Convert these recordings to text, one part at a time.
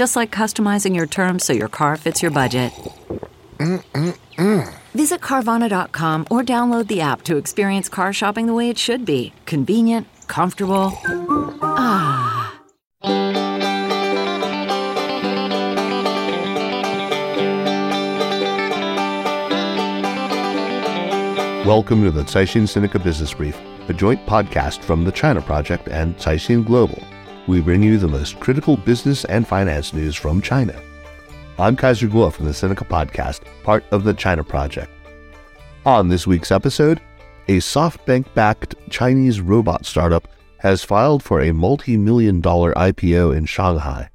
Just like customizing your terms so your car fits your budget. Mm-mm-mm. Visit Carvana.com or download the app to experience car shopping the way it should be convenient, comfortable. Ah. Welcome to the Caixin Sinica Business Brief, a joint podcast from the China Project and Caixin Global. We bring you the most critical business and finance news from China. I'm Kaiser Kuo from the Sinica Podcast, part of the China Project. On this week's episode, a SoftBank backed Chinese robot startup has filed for a multi million dollar IPO in Shanghai.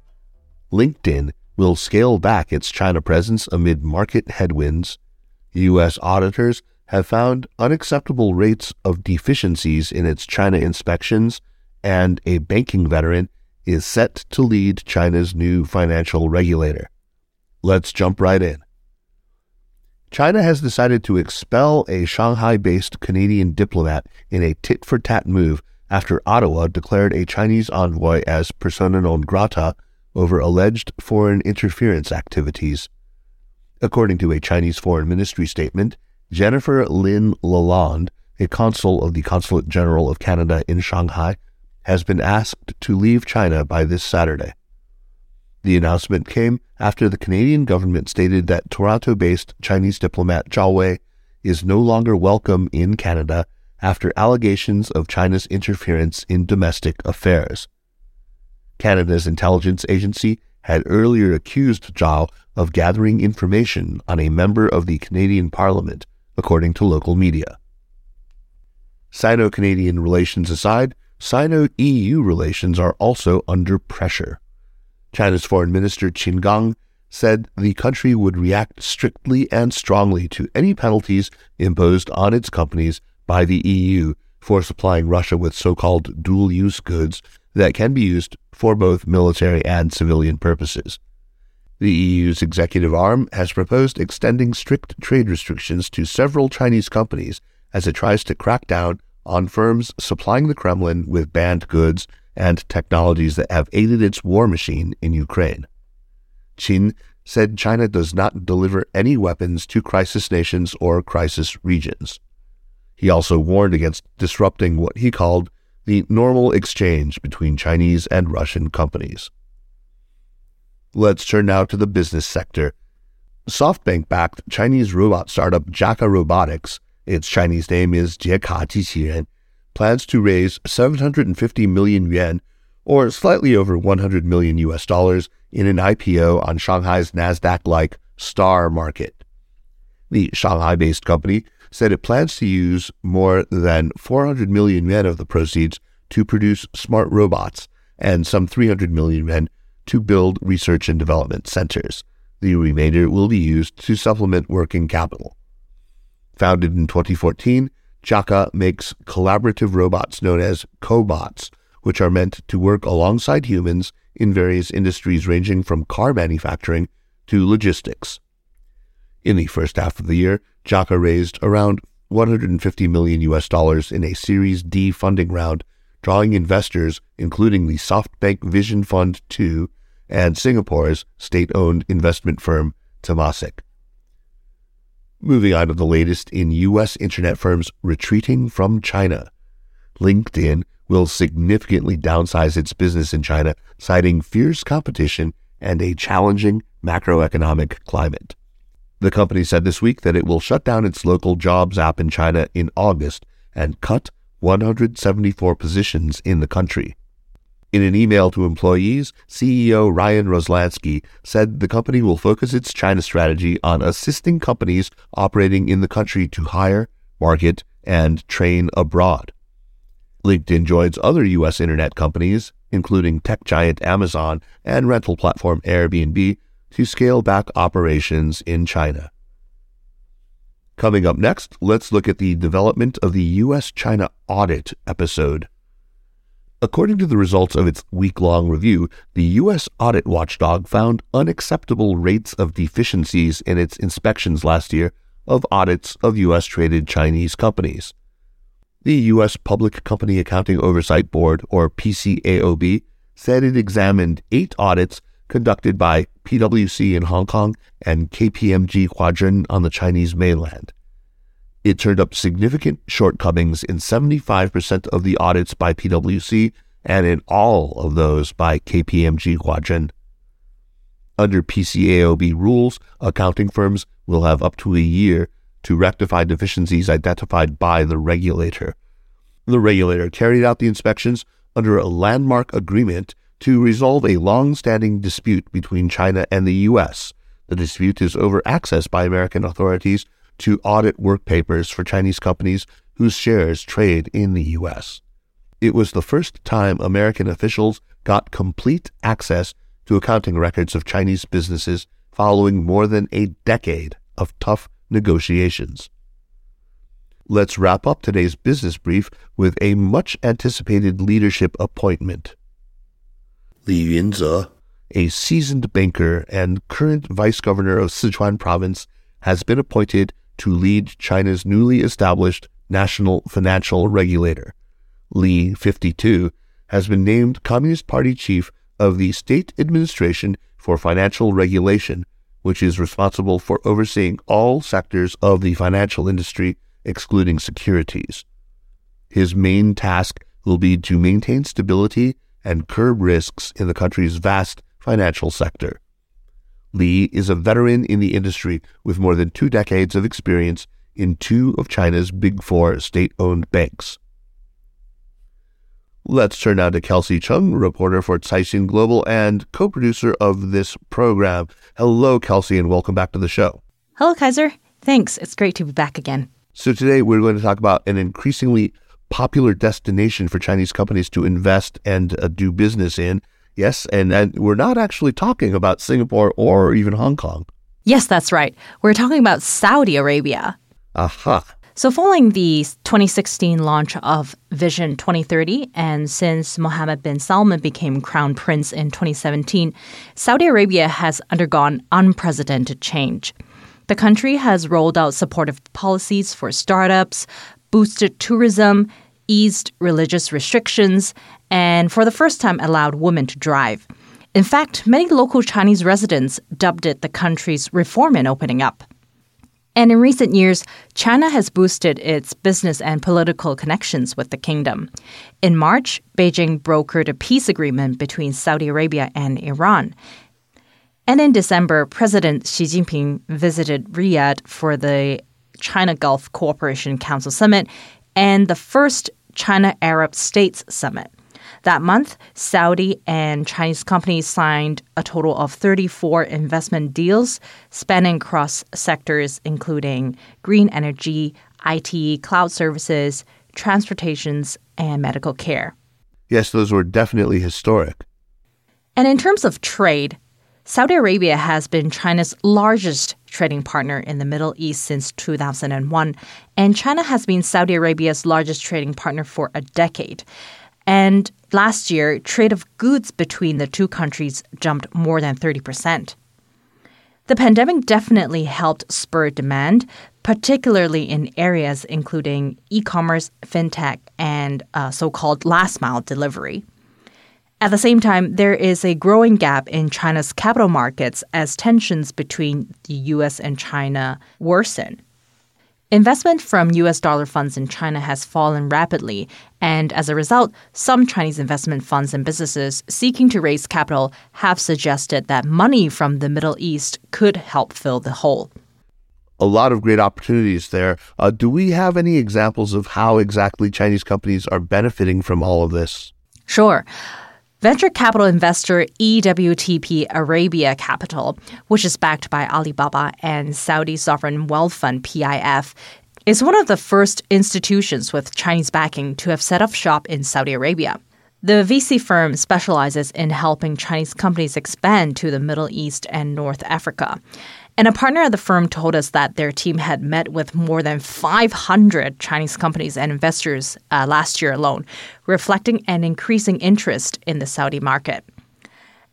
LinkedIn will scale back its China presence amid market headwinds. U.S. auditors have found unacceptable rates of deficiencies in its China inspections, and a banking veteran is set to lead China's new financial regulator. Let's jump right in. China has decided to expel a Shanghai based Canadian diplomat in a tit for tat move after Ottawa declared a Chinese envoy as persona non grata over alleged foreign interference activities. According to a Chinese Foreign Ministry statement, Jennifer Lynn Lalonde, a consul of the Consulate General of Canada in Shanghai, has been asked to leave China by this Saturday. The announcement came after the Canadian government stated that Toronto based Chinese diplomat Zhao Wei is no longer welcome in Canada after allegations of China's interference in domestic affairs. Canada's intelligence agency had earlier accused Zhao of gathering information on a member of the Canadian Parliament according to local media. Sino Canadian relations aside, Sino EU relations are also under pressure. China's Foreign Minister Qin Gang said the country would react strictly and strongly to any penalties imposed on its companies by the EU for supplying Russia with so called dual use goods that can be used for both military and civilian purposes. The EU's executive arm has proposed extending strict trade restrictions to several Chinese companies as it tries to crack down on firms supplying the Kremlin with banned goods and technologies that have aided its war machine in Ukraine. Qin said China does not deliver any weapons to crisis nations or crisis regions. He also warned against disrupting what he called the normal exchange between Chinese and Russian companies. Let's turn now to the business sector. SoftBank backed Chinese robot startup Jaka Robotics, its Chinese name is Jieka Jiqiren, plans to raise 750 million yuan, or slightly over 100 million US dollars, in an IPO on Shanghai's NASDAQ like STAR market. The Shanghai based company said it plans to use more than 400 million yuan of the proceeds to produce smart robots and some 300 million yuan to build research and development centers. The remainder will be used to supplement working capital. Founded in 2014, Jaka makes collaborative robots known as cobots, which are meant to work alongside humans in various industries ranging from car manufacturing to logistics. In the first half of the year, Jaka raised around 150 million US dollars in a Series D funding round, drawing investors including the SoftBank Vision Fund 2 and Singapore's state owned investment firm Temasek. Moving on to the latest in U.S. internet firms retreating from China. LinkedIn will significantly downsize its business in China, citing fierce competition and a challenging macroeconomic climate. The company said this week that it will shut down its local jobs app in China in August and cut 174 positions in the country. In an email to employees, CEO Ryan Roslansky said the company will focus its China strategy on assisting companies operating in the country to hire, market, and train abroad. LinkedIn joins other U.S. internet companies, including tech giant Amazon and rental platform Airbnb, to scale back operations in China. Coming up next, let's look at the development of the U.S. China audit episode. According to the results of its week long review, the U.S. audit watchdog found unacceptable rates of deficiencies in its inspections last year of audits of U.S. traded Chinese companies. The U.S. Public Company Accounting Oversight Board, or PCAOB, said it examined eight audits conducted by PwC in Hong Kong and KPMG Huazhen on the Chinese mainland. It turned up significant shortcomings in 75% of the audits by PwC and in all of those by KPMG Huazhen. Under PCAOB rules, accounting firms will have up to a year to rectify deficiencies identified by the regulator. The regulator carried out the inspections under a landmark agreement to resolve a long standing dispute between China and the U.S. The dispute is over access by American authorities to audit work papers for Chinese companies whose shares trade in the U.S. It was the first time American officials got complete access to accounting records of Chinese businesses following more than a decade of tough negotiations. Let's wrap up today's business brief with a much anticipated leadership appointment. Li Yunze, a seasoned banker and current vice governor of Sichuan province, has been appointed to lead China's newly established national financial regulator. Li, 52, has been named Communist Party chief of the State Administration for Financial Regulation which is responsible for overseeing all sectors of the financial industry, excluding securities. His main task will be to maintain stability and curb risks in the country's vast financial sector. Li is a veteran in the industry with more than two decades of experience in two of China's big four state owned banks. Let's turn now to Kelsey Cheng, reporter for Caixin Global and co producer of this program. Hello, Kelsey, and welcome back to the show. Hello, Kaiser. Thanks. It's great to be back again. So, today we're going to talk about an increasingly popular destination for Chinese companies to invest and uh, do business in. Yes, and, and we're not actually talking about Singapore or even Hong Kong. Yes, that's right. We're talking about Saudi Arabia. Aha. So, following the 2016 launch of Vision 2030, and since Mohammed bin Salman became crown prince in 2017, Saudi Arabia has undergone unprecedented change. The country has rolled out supportive policies for startups, boosted tourism, eased religious restrictions, and for the first time allowed women to drive. In fact, many local Chinese residents dubbed it the country's reform in opening up. And in recent years, China has boosted its business and political connections with the kingdom. In March, Beijing brokered a peace agreement between Saudi Arabia and Iran. And in December, President Xi Jinping visited Riyadh for the China Gulf Cooperation Council Summit and the first China Arab States Summit. That month, Saudi and Chinese companies signed a total of 34 investment deals spanning across sectors including green energy, IT, cloud services, transportations, and medical care. Yes, those were definitely historic. And in terms of trade, Saudi Arabia has been China's largest trading partner in the Middle East since 2001, and China has been Saudi Arabia's largest trading partner for a decade. And last year, trade of goods between the two countries jumped more than 30%. The pandemic definitely helped spur demand, particularly in areas including e commerce, fintech, and uh, so called last mile delivery. At the same time, there is a growing gap in China's capital markets as tensions between the US and China worsen. Investment from US dollar funds in China has fallen rapidly, and as a result, some Chinese investment funds and businesses seeking to raise capital have suggested that money from the Middle East could help fill the hole. A lot of great opportunities there. Uh, do we have any examples of how exactly Chinese companies are benefiting from all of this? Sure. Venture capital investor EWTP Arabia Capital, which is backed by Alibaba and Saudi Sovereign Wealth Fund PIF, is one of the first institutions with Chinese backing to have set up shop in Saudi Arabia. The VC firm specializes in helping Chinese companies expand to the Middle East and North Africa. And a partner at the firm told us that their team had met with more than 500 Chinese companies and investors uh, last year alone, reflecting an increasing interest in the Saudi market.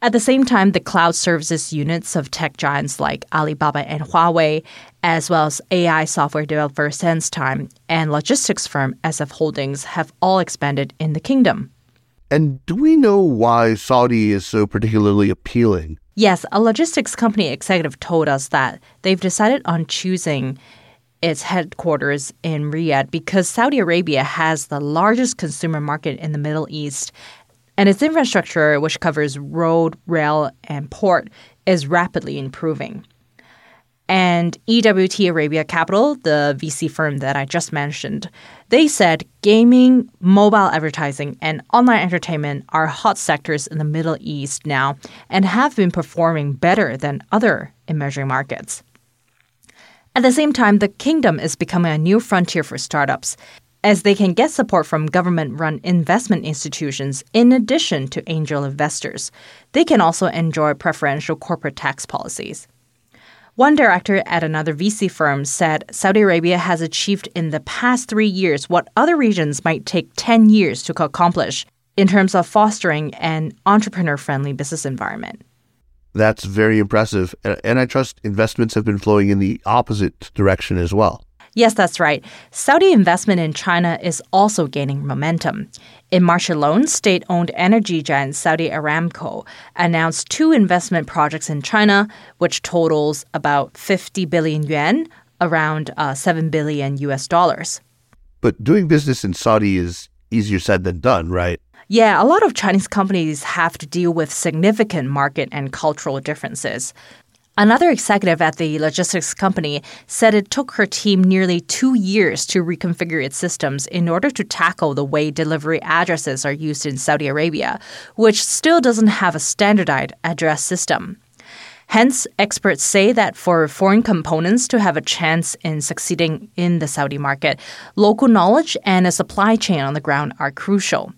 At the same time, the cloud services units of tech giants like Alibaba and Huawei, as well as AI software developer SenseTime and logistics firm SF Holdings, have all expanded in the kingdom. And do we know why Saudi is so particularly appealing? Yes, a logistics company executive told us that they've decided on choosing its headquarters in Riyadh because Saudi Arabia has the largest consumer market in the Middle East, and its infrastructure, which covers road, rail, and port, is rapidly improving. And EWT Arabia Capital, the VC firm that I just mentioned, they said gaming, mobile advertising, and online entertainment are hot sectors in the Middle East now and have been performing better than other emerging markets. At the same time, the kingdom is becoming a new frontier for startups as they can get support from government run investment institutions in addition to angel investors. They can also enjoy preferential corporate tax policies. One director at another VC firm said Saudi Arabia has achieved in the past three years what other regions might take 10 years to accomplish in terms of fostering an entrepreneur friendly business environment. That's very impressive. And I trust investments have been flowing in the opposite direction as well. Yes, that's right. Saudi investment in China is also gaining momentum. In March alone, state owned energy giant Saudi Aramco announced two investment projects in China, which totals about 50 billion yuan, around uh, 7 billion US dollars. But doing business in Saudi is easier said than done, right? Yeah, a lot of Chinese companies have to deal with significant market and cultural differences. Another executive at the logistics company said it took her team nearly two years to reconfigure its systems in order to tackle the way delivery addresses are used in Saudi Arabia, which still doesn't have a standardized address system. Hence, experts say that for foreign components to have a chance in succeeding in the Saudi market, local knowledge and a supply chain on the ground are crucial.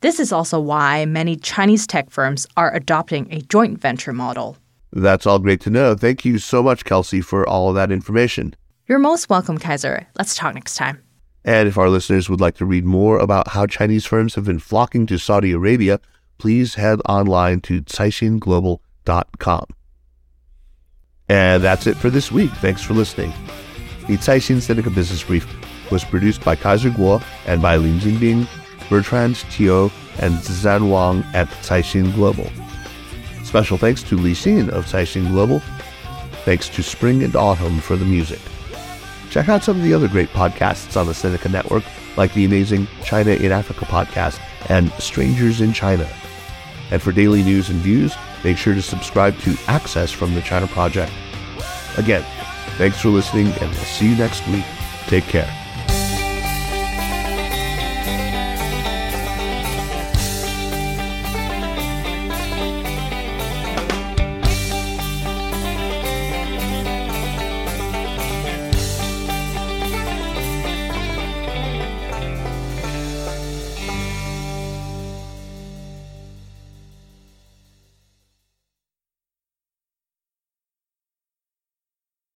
This is also why many Chinese tech firms are adopting a joint venture model. That's all great to know. Thank you so much, Kelsey, for all of that information. You're most welcome, Kaiser. Let's talk next time. And if our listeners would like to read more about how Chinese firms have been flocking to Saudi Arabia, please head online to caixinglobal.com. And that's it for this week. Thanks for listening. The Caixin Sinica Business Brief was produced by Kaiser Kuo and by Lin Jinbing, Bertrand Tio, and Zan Wang at Caixin Global. Special thanks to Li Xin of Caixin Global. Thanks to Spring and Autumn for the music. Check out some of the other great podcasts on the Sinica Network, like the amazing China in Africa podcast and Strangers in China. And for daily news and views, make sure to subscribe to Access from the China Project. Again, thanks for listening, and we'll see you next week. Take care.